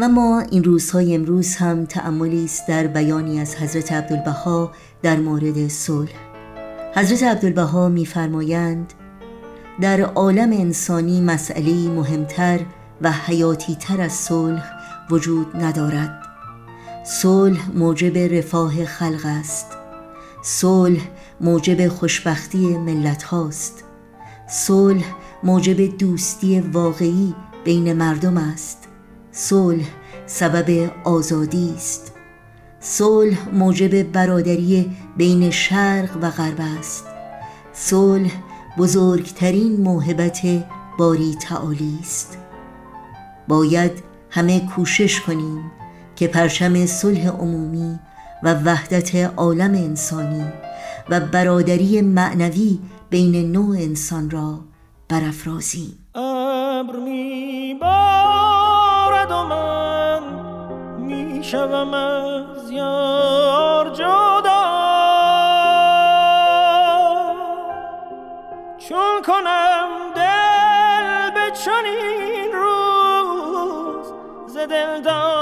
و ما این روزهای امروز هم تأملی است در بیانی از حضرت عبدالبها در مورد صلح. حضرت عبدالبها میفرمایند در عالم انسانی مسئله مهمتر و حیاتی تر از صلح وجود ندارد. صلح موجب رفاه خلق است. صلح موجب خوشبختی ملت هاست صلح موجب دوستی واقعی بین مردم است. صلح سبب آزادی است. صلح موجب برادری بین شرق و غرب است. صلح بزرگترین موهبت باری تعالی است. باید همه کوشش کنیم که پرچم صلح عمومی و وحدت عالم انسانی و برادری معنوی بین نوع انسان را برافرازیم. ابر من می شوم از یار جدا. چون کنم دل به چنین روز ز دلدار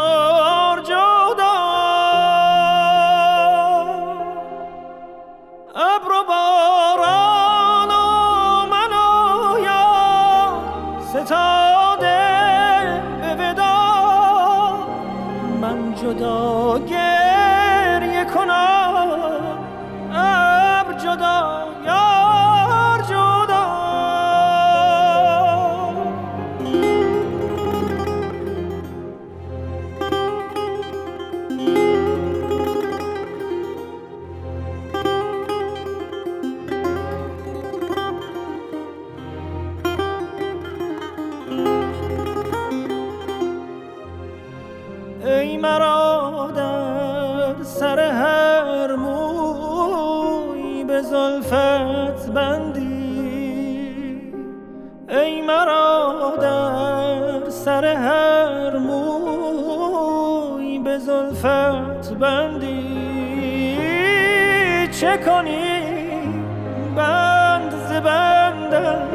گریه کنم. ابر جدا ای مرا در سر هر موی به زلفت بندی. ای مرا در سر هر موی به زلفت بندی. چه کنی بند ز بندم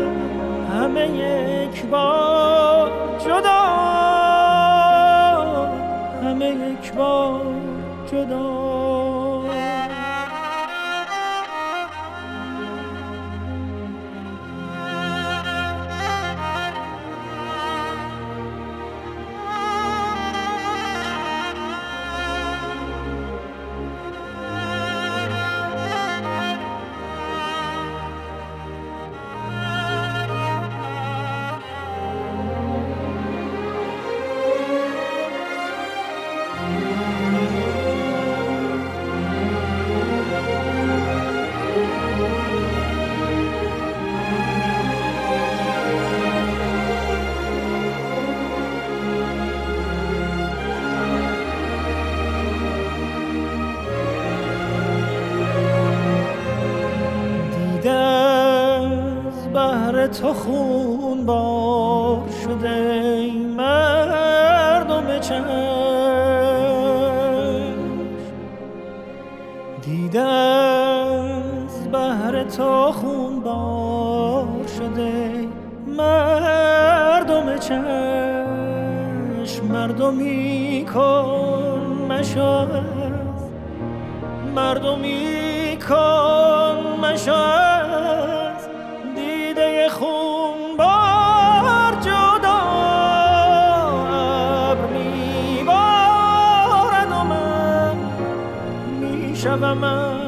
همه یک بار جدا یک بار جدا بهر تو خون بار شده ای مردم چشم. دیده از بهر تو خون بار شده مردم چشم. مردمی کن مشاز مردمی کن مشاز شوم